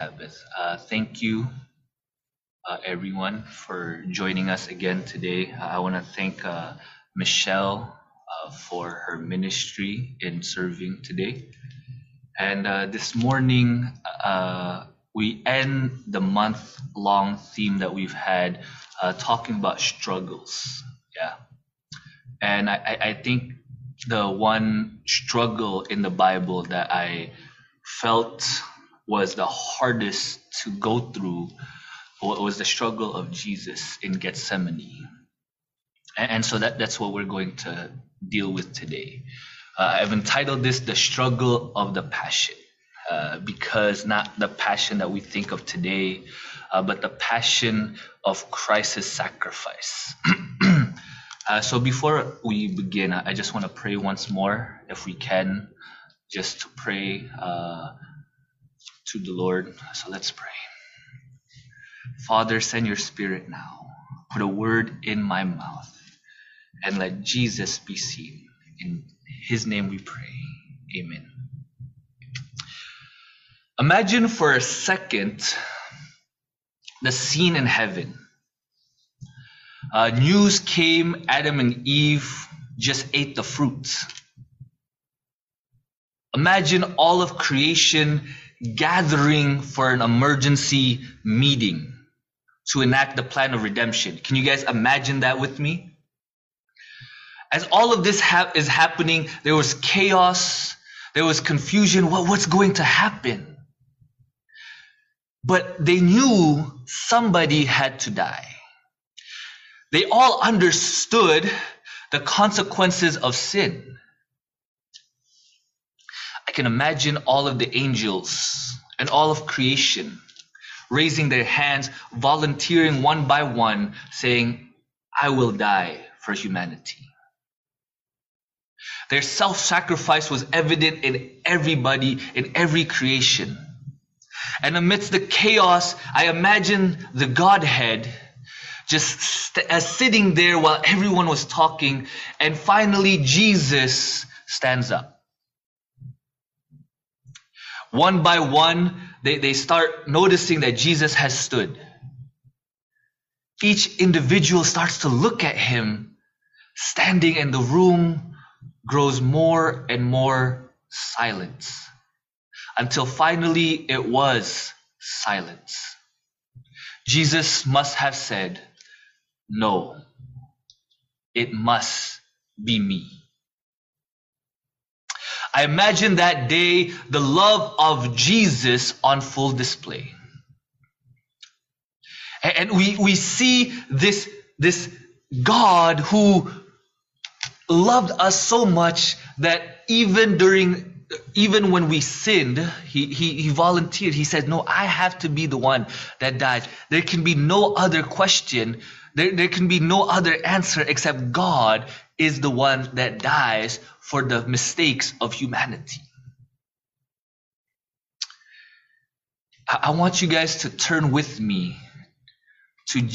Sabbath. Uh, thank you, uh, everyone, for joining us again today. Uh, I want to thank uh, Michelle uh, for her ministry in serving today. And uh, this morning, we end the month long theme that we've had talking about struggles. Yeah. And I I think the one struggle in the Bible that I felt was the hardest to go through wa- was the struggle of Jesus in Gethsemane. And, so that, that's what we're going to deal with today. Uh, I've entitled this The Struggle of the Passion. Uh, because not the passion that we think of today, uh, but the passion of Christ's sacrifice. uh, so before we begin, I I just want to pray once more, if we can, just to pray uh, to the Lord. So let's pray. Father, send your spirit now. Put a word in my mouth and let Jesus be seen. In his name we pray. Amen. Imagine for a second the scene in heaven. Uh, news came Adam and Eve just ate the fruits. Imagine all of creation gathering for an emergency meeting to enact the plan of redemption. Can you guys imagine that with me? As all of this ha- is happening, there was chaos, there was confusion. What, what's going to happen? But they knew somebody had to die. They all understood the consequences of sin. Can imagine all of the angels and all of creation raising their hands, volunteering one by one, saying, I will die for humanity. Their self sacrifice was evident in everybody, in every creation. And amidst the chaos, I imagine the Godhead just st- as sitting there while everyone was talking, and finally Jesus stands up. One by one, they, they start noticing that Jesus has stood. Each individual starts to look at him standing, and the room grows more and more silent until finally it was silence. Jesus must have said, No, it must be me. I imagine that day the love of Jesus on full display. And we, we see this, this God who loved us so much that even during even when we sinned, he, he, he volunteered. He said, No, I have to be the one that dies. There can be no other question. There, there can be no other answer except God is the one that dies for the mistakes of humanity. I, want you guys to turn with me to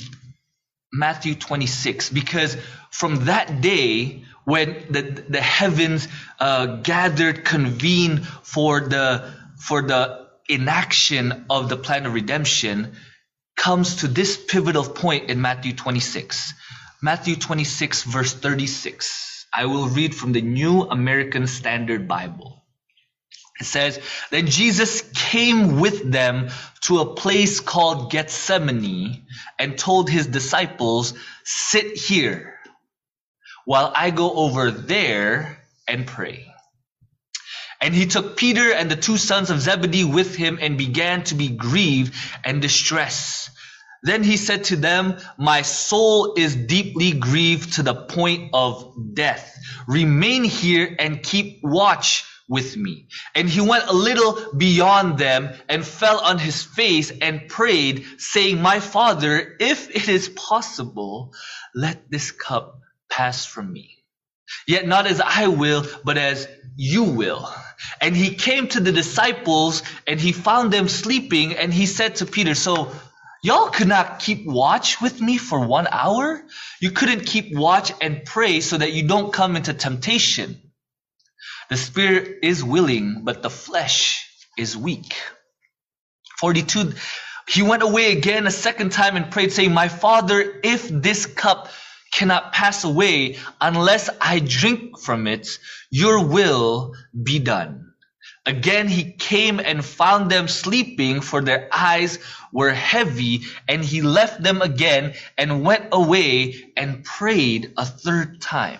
Matthew 26 because from that day when the, the heavens uh, gathered, convened for the for the inaction of the plan of redemption, comes to this pivotal point in Matthew 26. Matthew 26 verse 36. I will read from the New American Standard Bible. It says, Then Jesus came with them to a place called Gethsemane and told his disciples, Sit here while I go over there and pray. And he took Peter and the two sons of Zebedee with him and began to be grieved and distressed. Then he said to them, My soul is deeply grieved to the point of death. Remain here and keep watch with me. And he went a little beyond them and fell on his face and prayed, saying, My father, if it is possible, let this cup pass from me. Yet not as I will, but as you will. And he came to the disciples and he found them sleeping and he said to Peter, So y'all could not keep watch with me for one hour? You couldn't keep watch and pray so that you don't come into temptation. The spirit is willing, but the flesh is weak. 42. He went away again a second time and prayed, saying, My father, if this cup cannot pass away unless I drink from it, your will be done. Again he came and found them sleeping, for their eyes were heavy, and he left them again and went away and prayed a third time.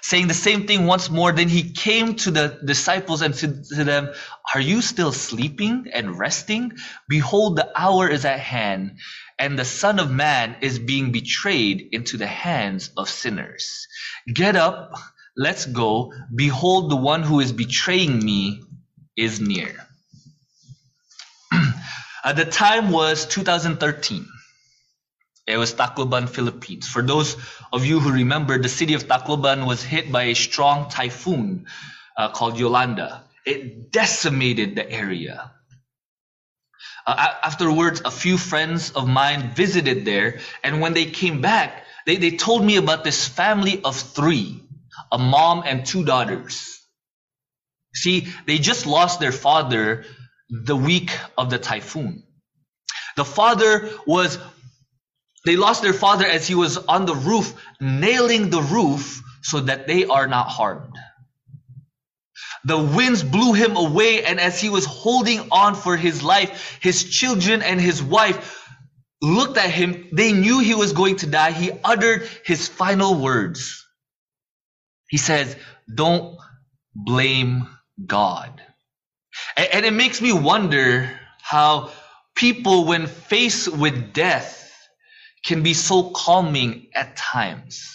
Saying the same thing once more, then he came to the disciples and said to them, Are you still sleeping and resting? Behold, the hour is at hand, and the Son of Man is being betrayed into the hands of sinners. Get up, let's go. Behold, the one who is betraying me is near. At the time was 2013. It was Tacloban, Philippines. For those of you who remember, the city of Tacloban was hit by a strong typhoon uh, called Yolanda. It decimated the area. Uh, afterwards, a few friends of mine visited there, and when they came back, they, they told me about this family of three a mom and two daughters. See, they just lost their father the week of the typhoon. The father was, they lost their father as he was on the roof, nailing the roof so that they are not harmed. The winds blew him away, and as he was holding on for his life, his children and his wife looked at him. They knew he was going to die. He uttered his final words. He says, Don't blame God. And, and it makes me wonder how people, when faced with death, can be so calming at times.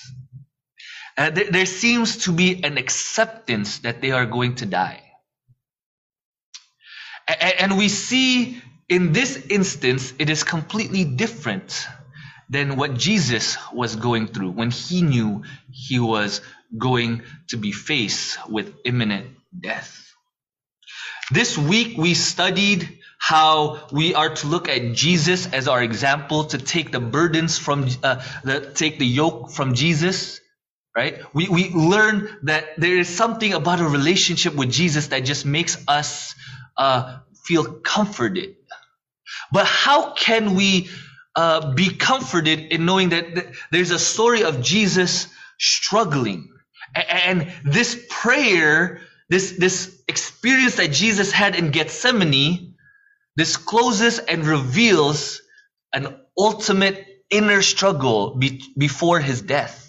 Uh, there, there seems to be an acceptance that they are going to die. And, and we see in this instance, it is completely different than what Jesus was going through when he knew he was going to be faced with imminent death. This week we studied how we are to look at Jesus as our example to take the burdens from, uh, the, take the yoke from Jesus, right? We, we learn that there is something about a relationship with Jesus that just makes us, uh, feel comforted. But how can we, uh, be comforted in knowing that th- there's a story of Jesus struggling? And this prayer this, this experience that Jesus had in Gethsemane discloses and reveals an ultimate inner struggle be, before his death.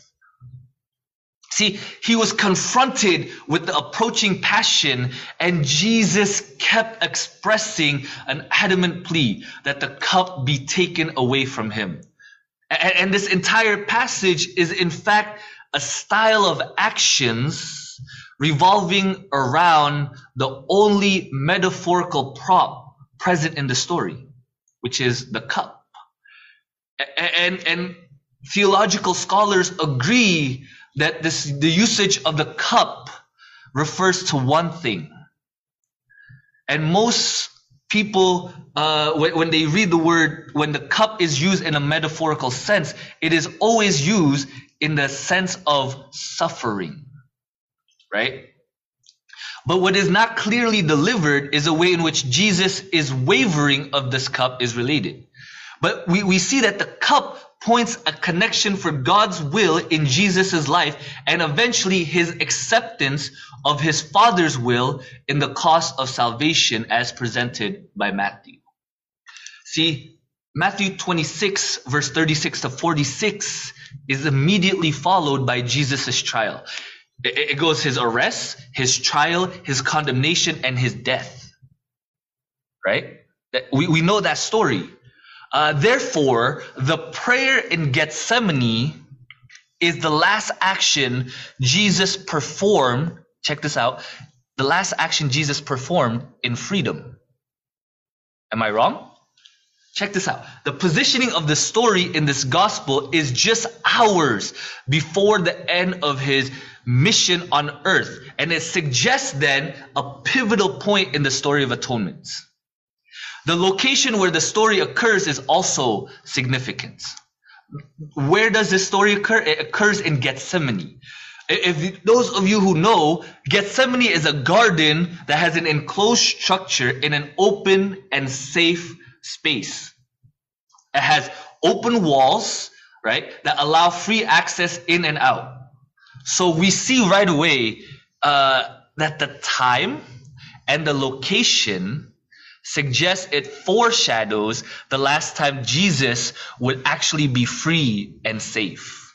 See, he was confronted with the approaching passion, and Jesus kept expressing an adamant plea that the cup be taken away from him. And, and this entire passage is, in fact, a style of actions revolving around the only metaphorical prop present in the story, which is the cup. And, and theological scholars agree that this, the usage of the cup refers to one thing. And most people, uh, when, when they read the word, when the cup is used in a metaphorical sense, it is always used in the sense of suffering right? But what is not clearly delivered is a way in which Jesus is wavering of this cup is related. But we, we see that the cup points a connection for God's will in Jesus' life and eventually his acceptance of his Father's will in the cost of salvation as presented by Matthew. See, Matthew 26 verse 36 to 46 is immediately followed by Jesus' trial. It, goes his arrest, his trial, his condemnation, and his death. Right? We, we know that story. Uh, therefore, the prayer in Gethsemane is the last action Jesus performed. Check this out. The last action Jesus performed in freedom. Am I wrong? Check this out. The positioning of the story in this gospel is just hours before the end of his mission on earth. And it suggests then a pivotal point in the story of atonement. The location where the story occurs is also significant. Where does this story occur? It occurs in Gethsemane. If those of you who know, Gethsemane is a garden that has an enclosed structure in an open and safe space. It has open walls, right, that allow free access in and out. So we see right away uh, that the time and the location suggests it foreshadows the last time Jesus would actually be free and safe.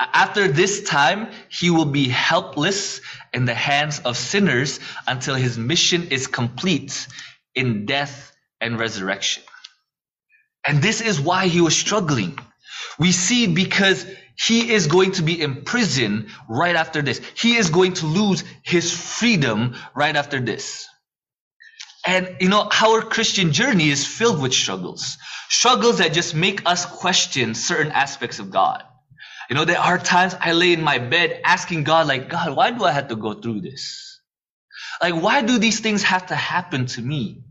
After this time, he will be helpless in the hands of sinners until his mission is complete in death and resurrection. And this is why he was struggling. We see because he is going to be in prison right after this. He is going to lose his freedom right after this. And you know, our Christian journey is filled with struggles. Struggles that just make us question certain aspects of God. You know, there are times I lay in my bed asking God, like, God, why do I have to go through this? Like, why do these things have to happen to me?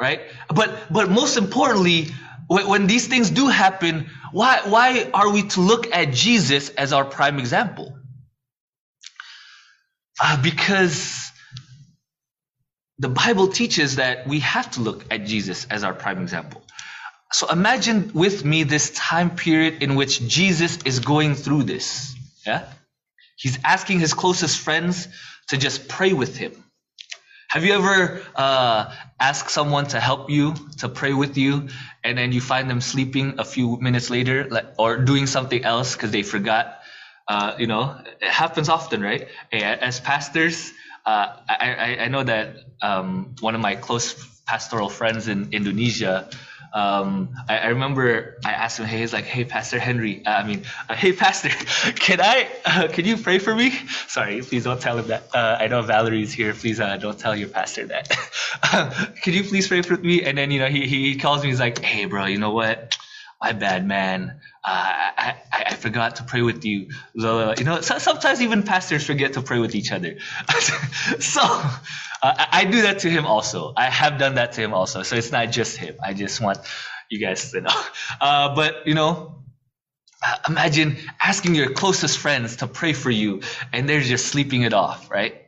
Right? But, but most importantly, when, these things do happen, why, why are we to look at Jesus as our prime example? Uh, because the Bible teaches that we have to look at Jesus as our prime example. So imagine with me this time period in which Jesus is going through this. Yeah? He's asking his closest friends to just pray with him. Have you ever uh, asked someone to help you, to pray with you, and then you find them sleeping a few minutes later, like, or doing something else because they forgot? Uh, you know, it happens often, right? As pastors, uh, I, I, know that um, one of my close pastoral friends in Indonesia, um, I, I, remember I asked him, hey, he's like, hey, Pastor Henry, uh, I mean, uh, hey, Pastor, can I, uh, can you pray for me? Sorry, please don't tell him that. Uh, I know Valerie's here. Please uh, don't tell your pastor that. can you please pray for me? And then, you know, he, he calls me, he's like, hey, bro, you know what? My bad, man. I, I, I, forgot to pray with you. You know, sometimes even pastors forget to pray with each other. so, uh, I do that to him also. I have done that to him also. So it's not just him. I just want you guys to know. Uh, but, you know, uh, imagine asking your closest friends to pray for you and they're just sleeping it off, right?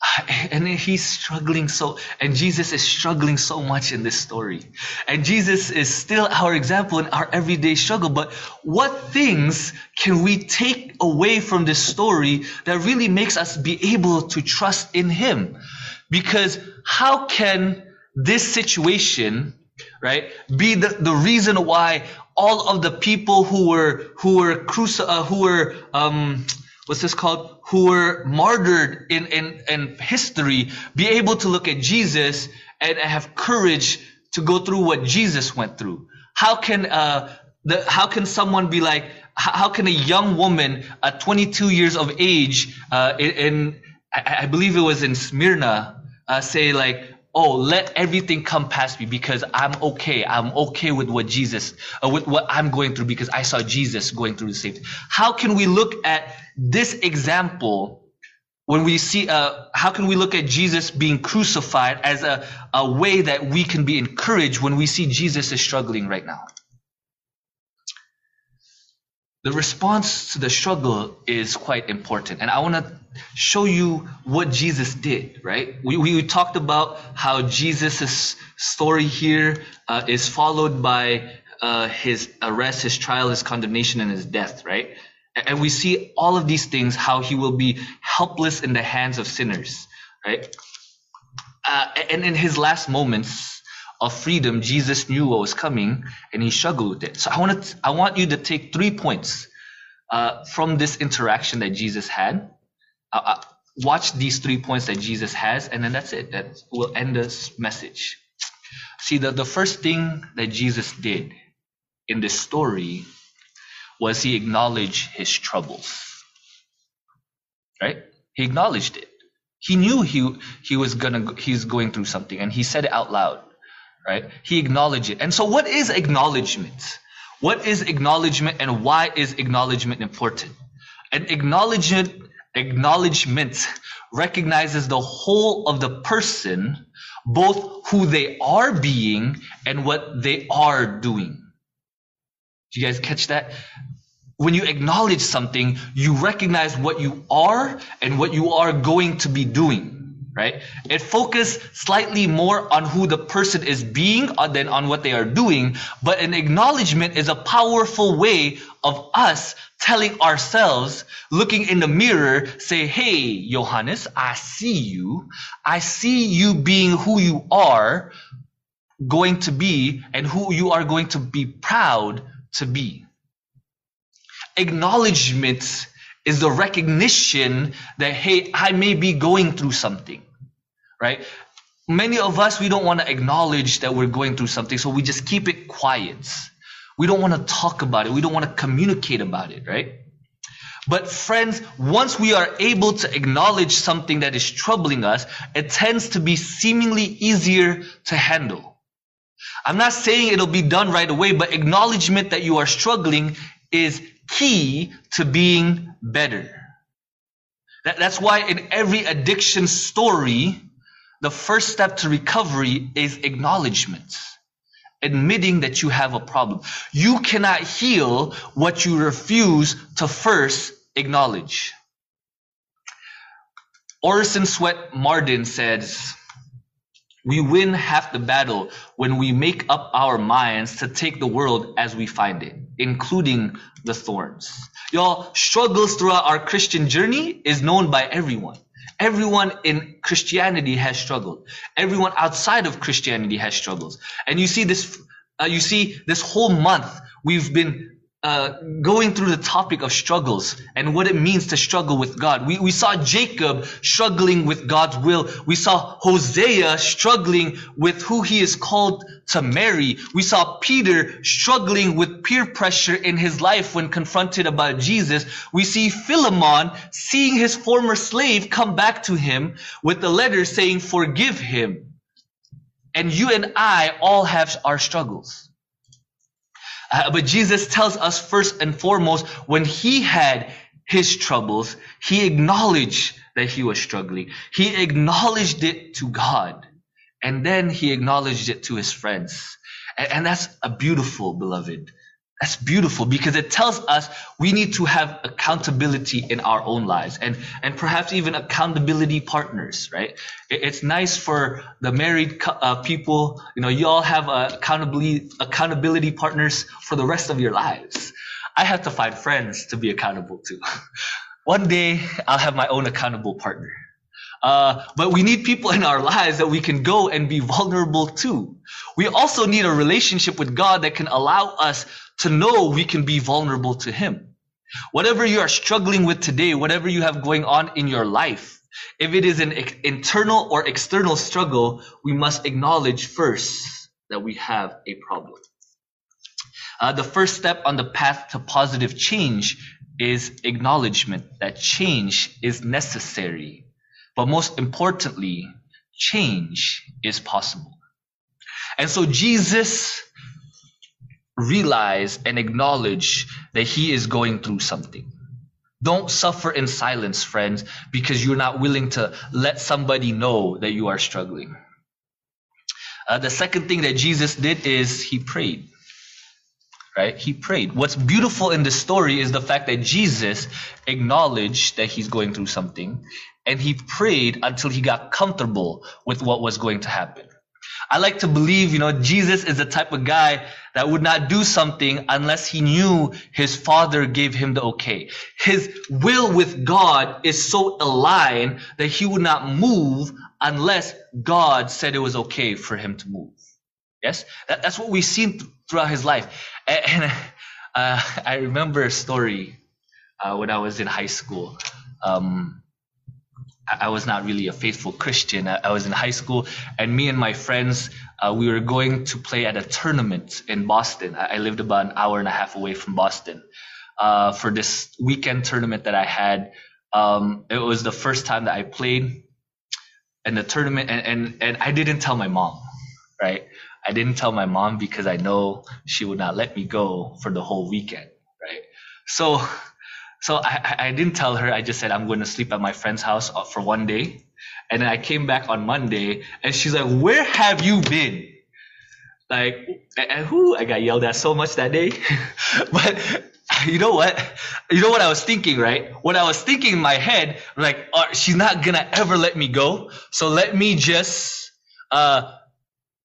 And he's struggling so, and Jesus is struggling so much in this story. And Jesus is still our example in our everyday struggle. But what things can we take away from this story that really makes us be able to trust in him? Because how can this situation, right, be the, the reason why all of the people who were, who were cruci- uh, who were, um, what's this called? Who were martyred in, in, in history be able to look at Jesus and have courage to go through what Jesus went through? How can, uh, the, how can someone be like, how can a young woman at 22 years of age, uh, in, in I, I, believe it was in Smyrna, uh, say like, oh, let everything come past me because I'm okay. I'm okay with what Jesus, uh, with what I'm going through because I saw Jesus going through the same thing. How can we look at this example when we see, uh, how can we look at Jesus being crucified as a, a way that we can be encouraged when we see Jesus is struggling right now? The response to the struggle is quite important. And I want to show you what Jesus did, right? We, we talked about how Jesus' story here uh, is followed by uh, his arrest, his trial, his condemnation, and his death, right? And we see all of these things, how he will be helpless in the hands of sinners, right? Uh, and in his last moments of freedom, Jesus knew what was coming and he struggled with it. So I want, to, I want you to take three points uh, from this interaction that Jesus had uh, uh, watch these three points that Jesus has, and then that's it. That will end this message. See, the, the first thing that Jesus did in this story was he acknowledged his troubles. Right? He acknowledged it. He knew he, he was gonna, he's going through something, and he said it out loud. Right? He acknowledged it. And so, what is acknowledgement? What is acknowledgement, and why is acknowledgement important? An acknowledgement acknowledgement recognizes the whole of the person, both who they are being and what they are doing. Do you guys catch that? When you acknowledge something, you recognize what you are and what you are going to be doing. Right? It focuses slightly more on who the person is being uh, than on what they are doing. But an acknowledgement is a powerful way of us telling ourselves, looking in the mirror, say, Hey, Johannes, I see you. I see you being who you are going to be and who you are going to be proud to be. Acknowledgement is the recognition that, hey, I may be going through something, right? Many of us, we don't want to acknowledge that we're going through something, so we just keep it quiet. We don't want to talk about it. We don't want to communicate about it, right? But friends, once we are able to acknowledge something that is troubling us, it tends to be seemingly easier to handle. I'm not saying it'll be done right away, but acknowledgement that you are struggling is key to being better. That, that's why in every addiction story, the first step to recovery is acknowledgement. Admitting that you have a problem. You cannot heal what you refuse to first acknowledge. Orison Swett Marden says, we win half the battle when we make up our minds to take the world as we find it, including the thorns. Y'all, struggles throughout our Christian journey is known by everyone. Everyone in Christianity has struggled. Everyone outside of Christianity has struggles. And you see this, uh, you see this whole month, we've been uh, going through the topic of struggles and what it means to struggle with God. We, we saw Jacob struggling with God's will. We saw Hosea struggling with who he is called to marry. We saw Peter struggling with peer pressure in his life when confronted about Jesus. We see Philemon seeing his former slave come back to him with a letter saying, forgive him. And you and I all have our struggles. Uh, but Jesus tells us first and foremost, when he had his troubles, he acknowledged that he was struggling. He acknowledged it to God. And then he acknowledged it to his friends. And, and that's a beautiful, beloved. That's beautiful because it tells us we need to have accountability in our own lives and, and perhaps even accountability partners, right? It, it's nice for the married uh, people, you know, you all have uh, accountability, accountability partners for the rest of your lives. I have to find friends to be accountable to. One day I'll have my own accountable partner. Uh, but we need people in our lives that we can go and be vulnerable to. We also need a relationship with God that can allow us to know we can be vulnerable to Him. Whatever you are struggling with today, whatever you have going on in your life, if it is an internal or external struggle, we must acknowledge first that we have a problem. Uh, the first step on the path to positive change is acknowledgement that change is necessary but most importantly, change is possible. And so Jesus realized and acknowledge that he is going through something. Don't suffer in silence, friends, because you're not willing to let somebody know that you are struggling. Uh, the second thing that Jesus did is he prayed. Right? He prayed. What's beautiful in this story is the fact that Jesus acknowledged that he's going through something and he prayed until he got comfortable with what was going to happen. I like to believe, you know, Jesus is the type of guy that would not do something unless he knew his father gave him the okay. His will with God is so aligned that he would not move unless God said it was okay for him to move. Yes? That, that's what we've seen th- throughout his life. And, and uh, I remember a story uh, when I was in high school. Um, I was not really a faithful Christian. I, was in high school, and me and my friends, uh, we were going to play at a tournament in Boston. I, lived about an hour and a half away from Boston uh, for this weekend tournament that I had. Um, it was the first time that I played in the tournament, and, and, and I didn't tell my mom, right? I didn't tell my mom because I know she would not let me go for the whole weekend, right? So so I, I didn't tell her. I just said I'm going to sleep at my friend's house uh, for one day. And then I came back on Monday and she's like, where have you been? Like, and who? I got yelled at so much that day. but you know what? You know what I was thinking, right? What I was thinking in my head, like, oh, she's not gonna ever let me go. So let me just uh,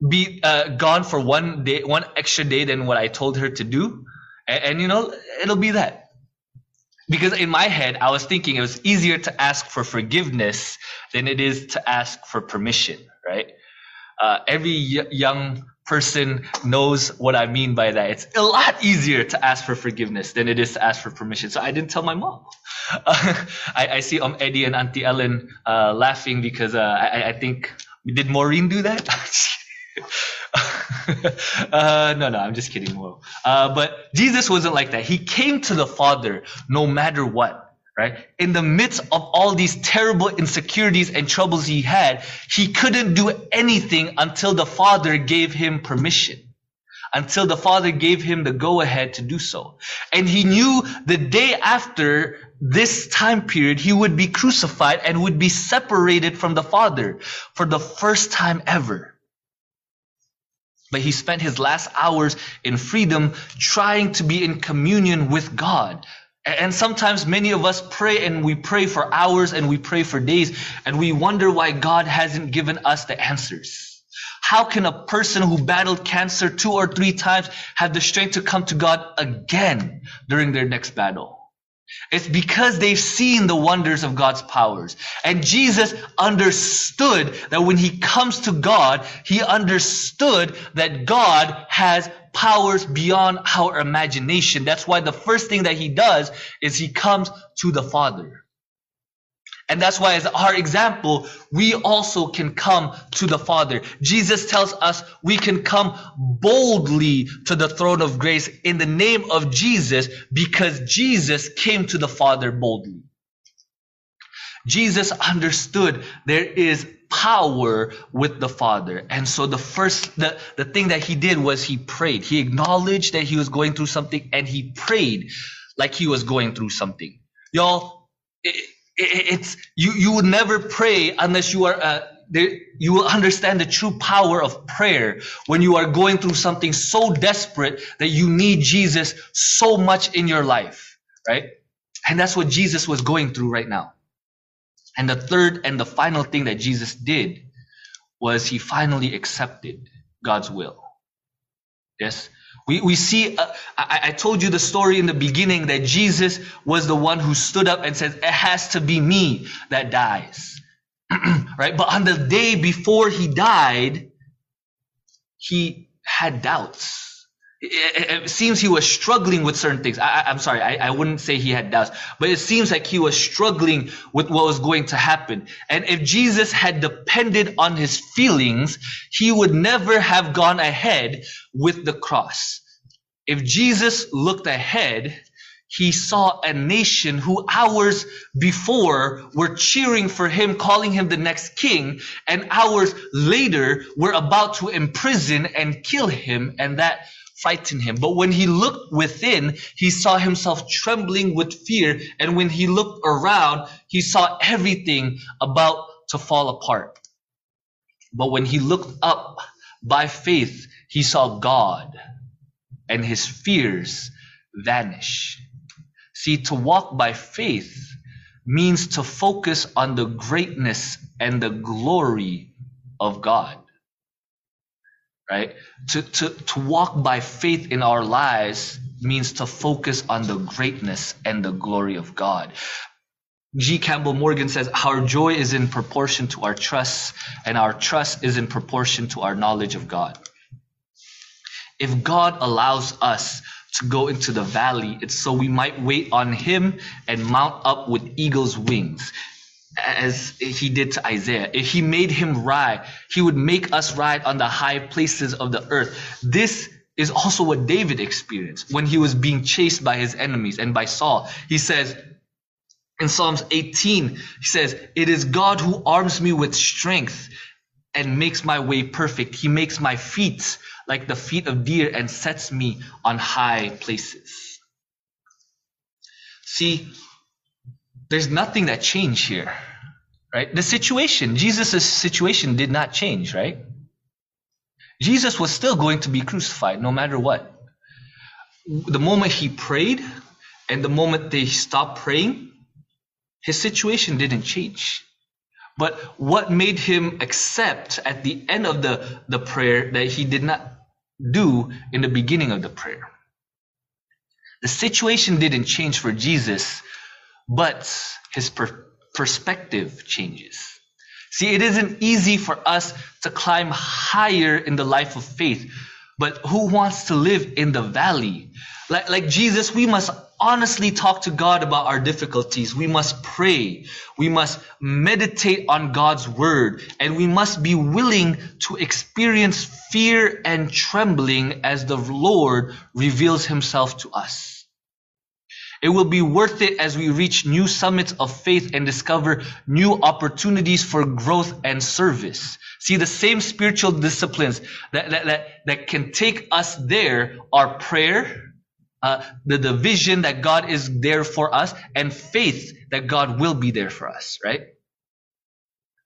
be uh, gone for one day, one extra day than what I told her to do, and, and you know, it'll be that. Because in my head, I was thinking it was easier to ask for forgiveness than it is to ask for permission, right? Uh, every y- young person knows what I mean by that. It's a lot easier to ask for forgiveness than it is to ask for permission. So I didn't tell my mom. I, I, see um Eddie and Auntie Ellen uh, laughing because uh, I, I, think did Maureen do that? uh, no, no, I'm just kidding. Uh, but Jesus wasn't like that. He came to the Father no matter what. Right? In the midst of all these terrible insecurities and troubles he had, he couldn't do anything until the Father gave him permission. Until the Father gave him the go ahead to do so. And he knew the day after this time period, he would be crucified and would be separated from the Father for the first time ever. But he spent his last hours in freedom trying to be in communion with God. And sometimes many of us pray and we pray for hours and we pray for days and we wonder why God hasn't given us the answers. How can a person who battled cancer two or three times have the strength to come to God again during their next battle? It's because they've seen the wonders of God's powers. And Jesus understood that when he comes to God, he understood that God has powers beyond our imagination. That's why the first thing that he does is he comes to the Father. And that's why, as our example, we also can come to the Father. Jesus tells us we can come boldly to the throne of grace in the name of Jesus because Jesus came to the Father boldly. Jesus understood there is power with the Father. And so the first, the, the thing that he did was he prayed. He acknowledged that he was going through something and he prayed like he was going through something. Y'all, it, it's you you would never pray unless you are uh, there, you will understand the true power of prayer when you are going through something so desperate that you need Jesus so much in your life, right? And that's what Jesus was going through right now. And the third and the final thing that Jesus did was he finally accepted God's will. Yes, we, we see, uh, I, I told you the story in the beginning that Jesus was the one who stood up and said, It has to be me that dies. right? But on the day before he died, he had doubts. It, seems he was struggling with certain things. I, am sorry, I, I wouldn't say he had doubts, but it seems like he was struggling with what was going to happen. And if Jesus had depended on his feelings, he would never have gone ahead with the cross. If Jesus looked ahead, he saw a nation who hours before were cheering for him, calling him the next king, and hours later were about to imprison and kill him, and that frighten him. But when he looked within, he saw himself trembling with fear. And when he looked around, he saw everything about to fall apart. But when he looked up by faith, he saw God and his fears vanish. See, to walk by faith means to focus on the greatness and the glory of God right? To, to, to walk by faith in our lives means to focus on the greatness and the glory of God. G. Campbell Morgan says, Our joy is in proportion to our trust, and our trust is in proportion to our knowledge of God. If God allows us to go into the valley, it's so we might wait on Him and mount up with eagle's wings as he did to Isaiah. If he made him ride, he would make us ride on the high places of the earth. This is also what David experienced when he was being chased by his enemies and by Saul. He says in Psalms 18, he says, It is God who arms me with strength and makes my way perfect. He makes my feet like the feet of deer and sets me on high places. See, there's nothing that changed here, right? The situation, Jesus' situation did not change, right? Jesus was still going to be crucified no matter what. The moment he prayed And the moment they stopped praying, his situation didn't change. But what made him accept at the end of the, the prayer that he did not do in the beginning of the prayer? The situation didn't change for Jesus, but his per- perspective changes. See, it isn't easy for us to climb higher in the life of faith, but who wants to live in the valley? Like, like Jesus, we must honestly talk to God about our difficulties. We must pray. We must meditate on God's word. And we must be willing to experience fear and trembling as the Lord reveals himself to us. It will be worth it as we reach new summits of faith and discover new opportunities for growth and service. See, the same spiritual disciplines that, that, that, that can take us there are prayer, uh, the, the vision that God is there for us, and faith that God will be there for us, right?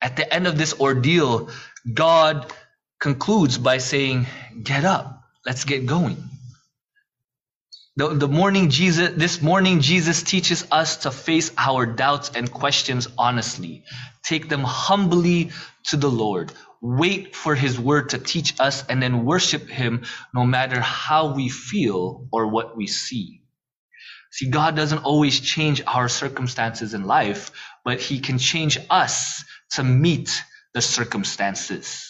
At the end of this ordeal, God concludes by saying, Get up, let's get going. The, the morning Jesus, this morning, Jesus teaches us to face our doubts and questions honestly. Take them humbly to the Lord. Wait for His word to teach us and then worship Him no matter how we feel or what we see. See, God doesn't always change our circumstances in life, but He can change us to meet the circumstances?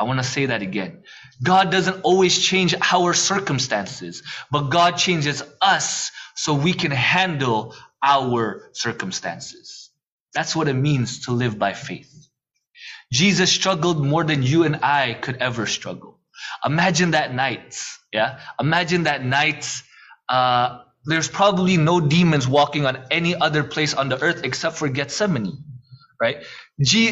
I want to say that again. God doesn't always change our circumstances, but God changes us so we can handle our circumstances. That's what it means to live by faith. Jesus struggled more than you and I could ever struggle. Imagine that night. Yeah. Imagine that night. Uh, there's probably no demons walking on any other place on the earth except for Gethsemane right?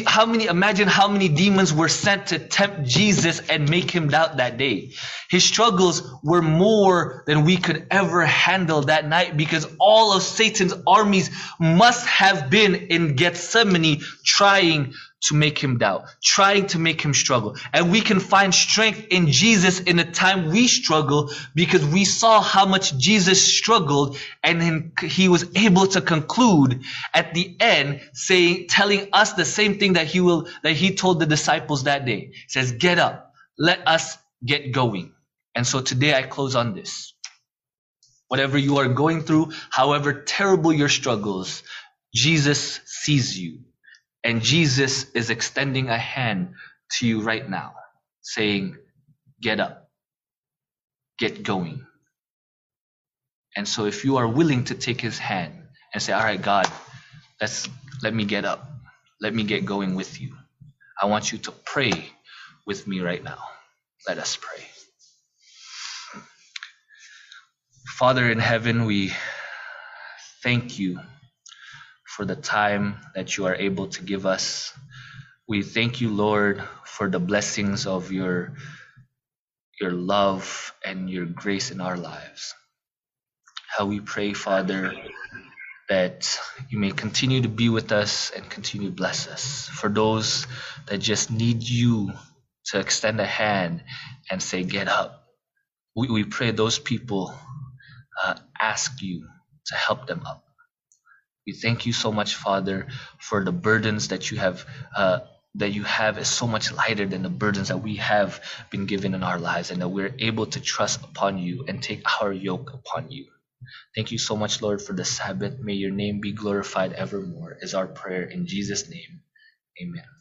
How many, imagine how many demons were sent to tempt Jesus and make him doubt that day. His struggles were more than we could ever handle that night because all of Satan's armies must have been in Gethsemane trying to make him doubt, trying to make him struggle. And we can find strength in Jesus in the time we struggle because we saw how much Jesus struggled and he was able to conclude at the end saying, telling us the same thing that he will, that he told the disciples that day. He says, get up. Let us get going. And so today I close on this. Whatever you are going through, however terrible your struggles, Jesus sees you and Jesus is extending a hand to you right now, saying, Get up, get going. And so if you are willing to take his hand and say, All right, God, let's let me get up. Let me get going with you. I want you to pray with me right now. Let us pray. Father in heaven, we thank you for the time that you are able to give us. We thank you, Lord, for the blessings of your, your love and your grace in our lives. How we pray, Father, that you may continue to be with us and continue to bless us. For those that just need you to extend a hand and say, Get up, we, we pray those people uh, ask you to help them up. We thank you so much, Father, for the burdens that you have uh, that you have is so much lighter than the burdens that we have been given in our lives, and that we're able to trust upon you and take our yoke upon you. Thank you so much, Lord, for the Sabbath. May your name be glorified evermore, is our prayer in Jesus' name. Amen.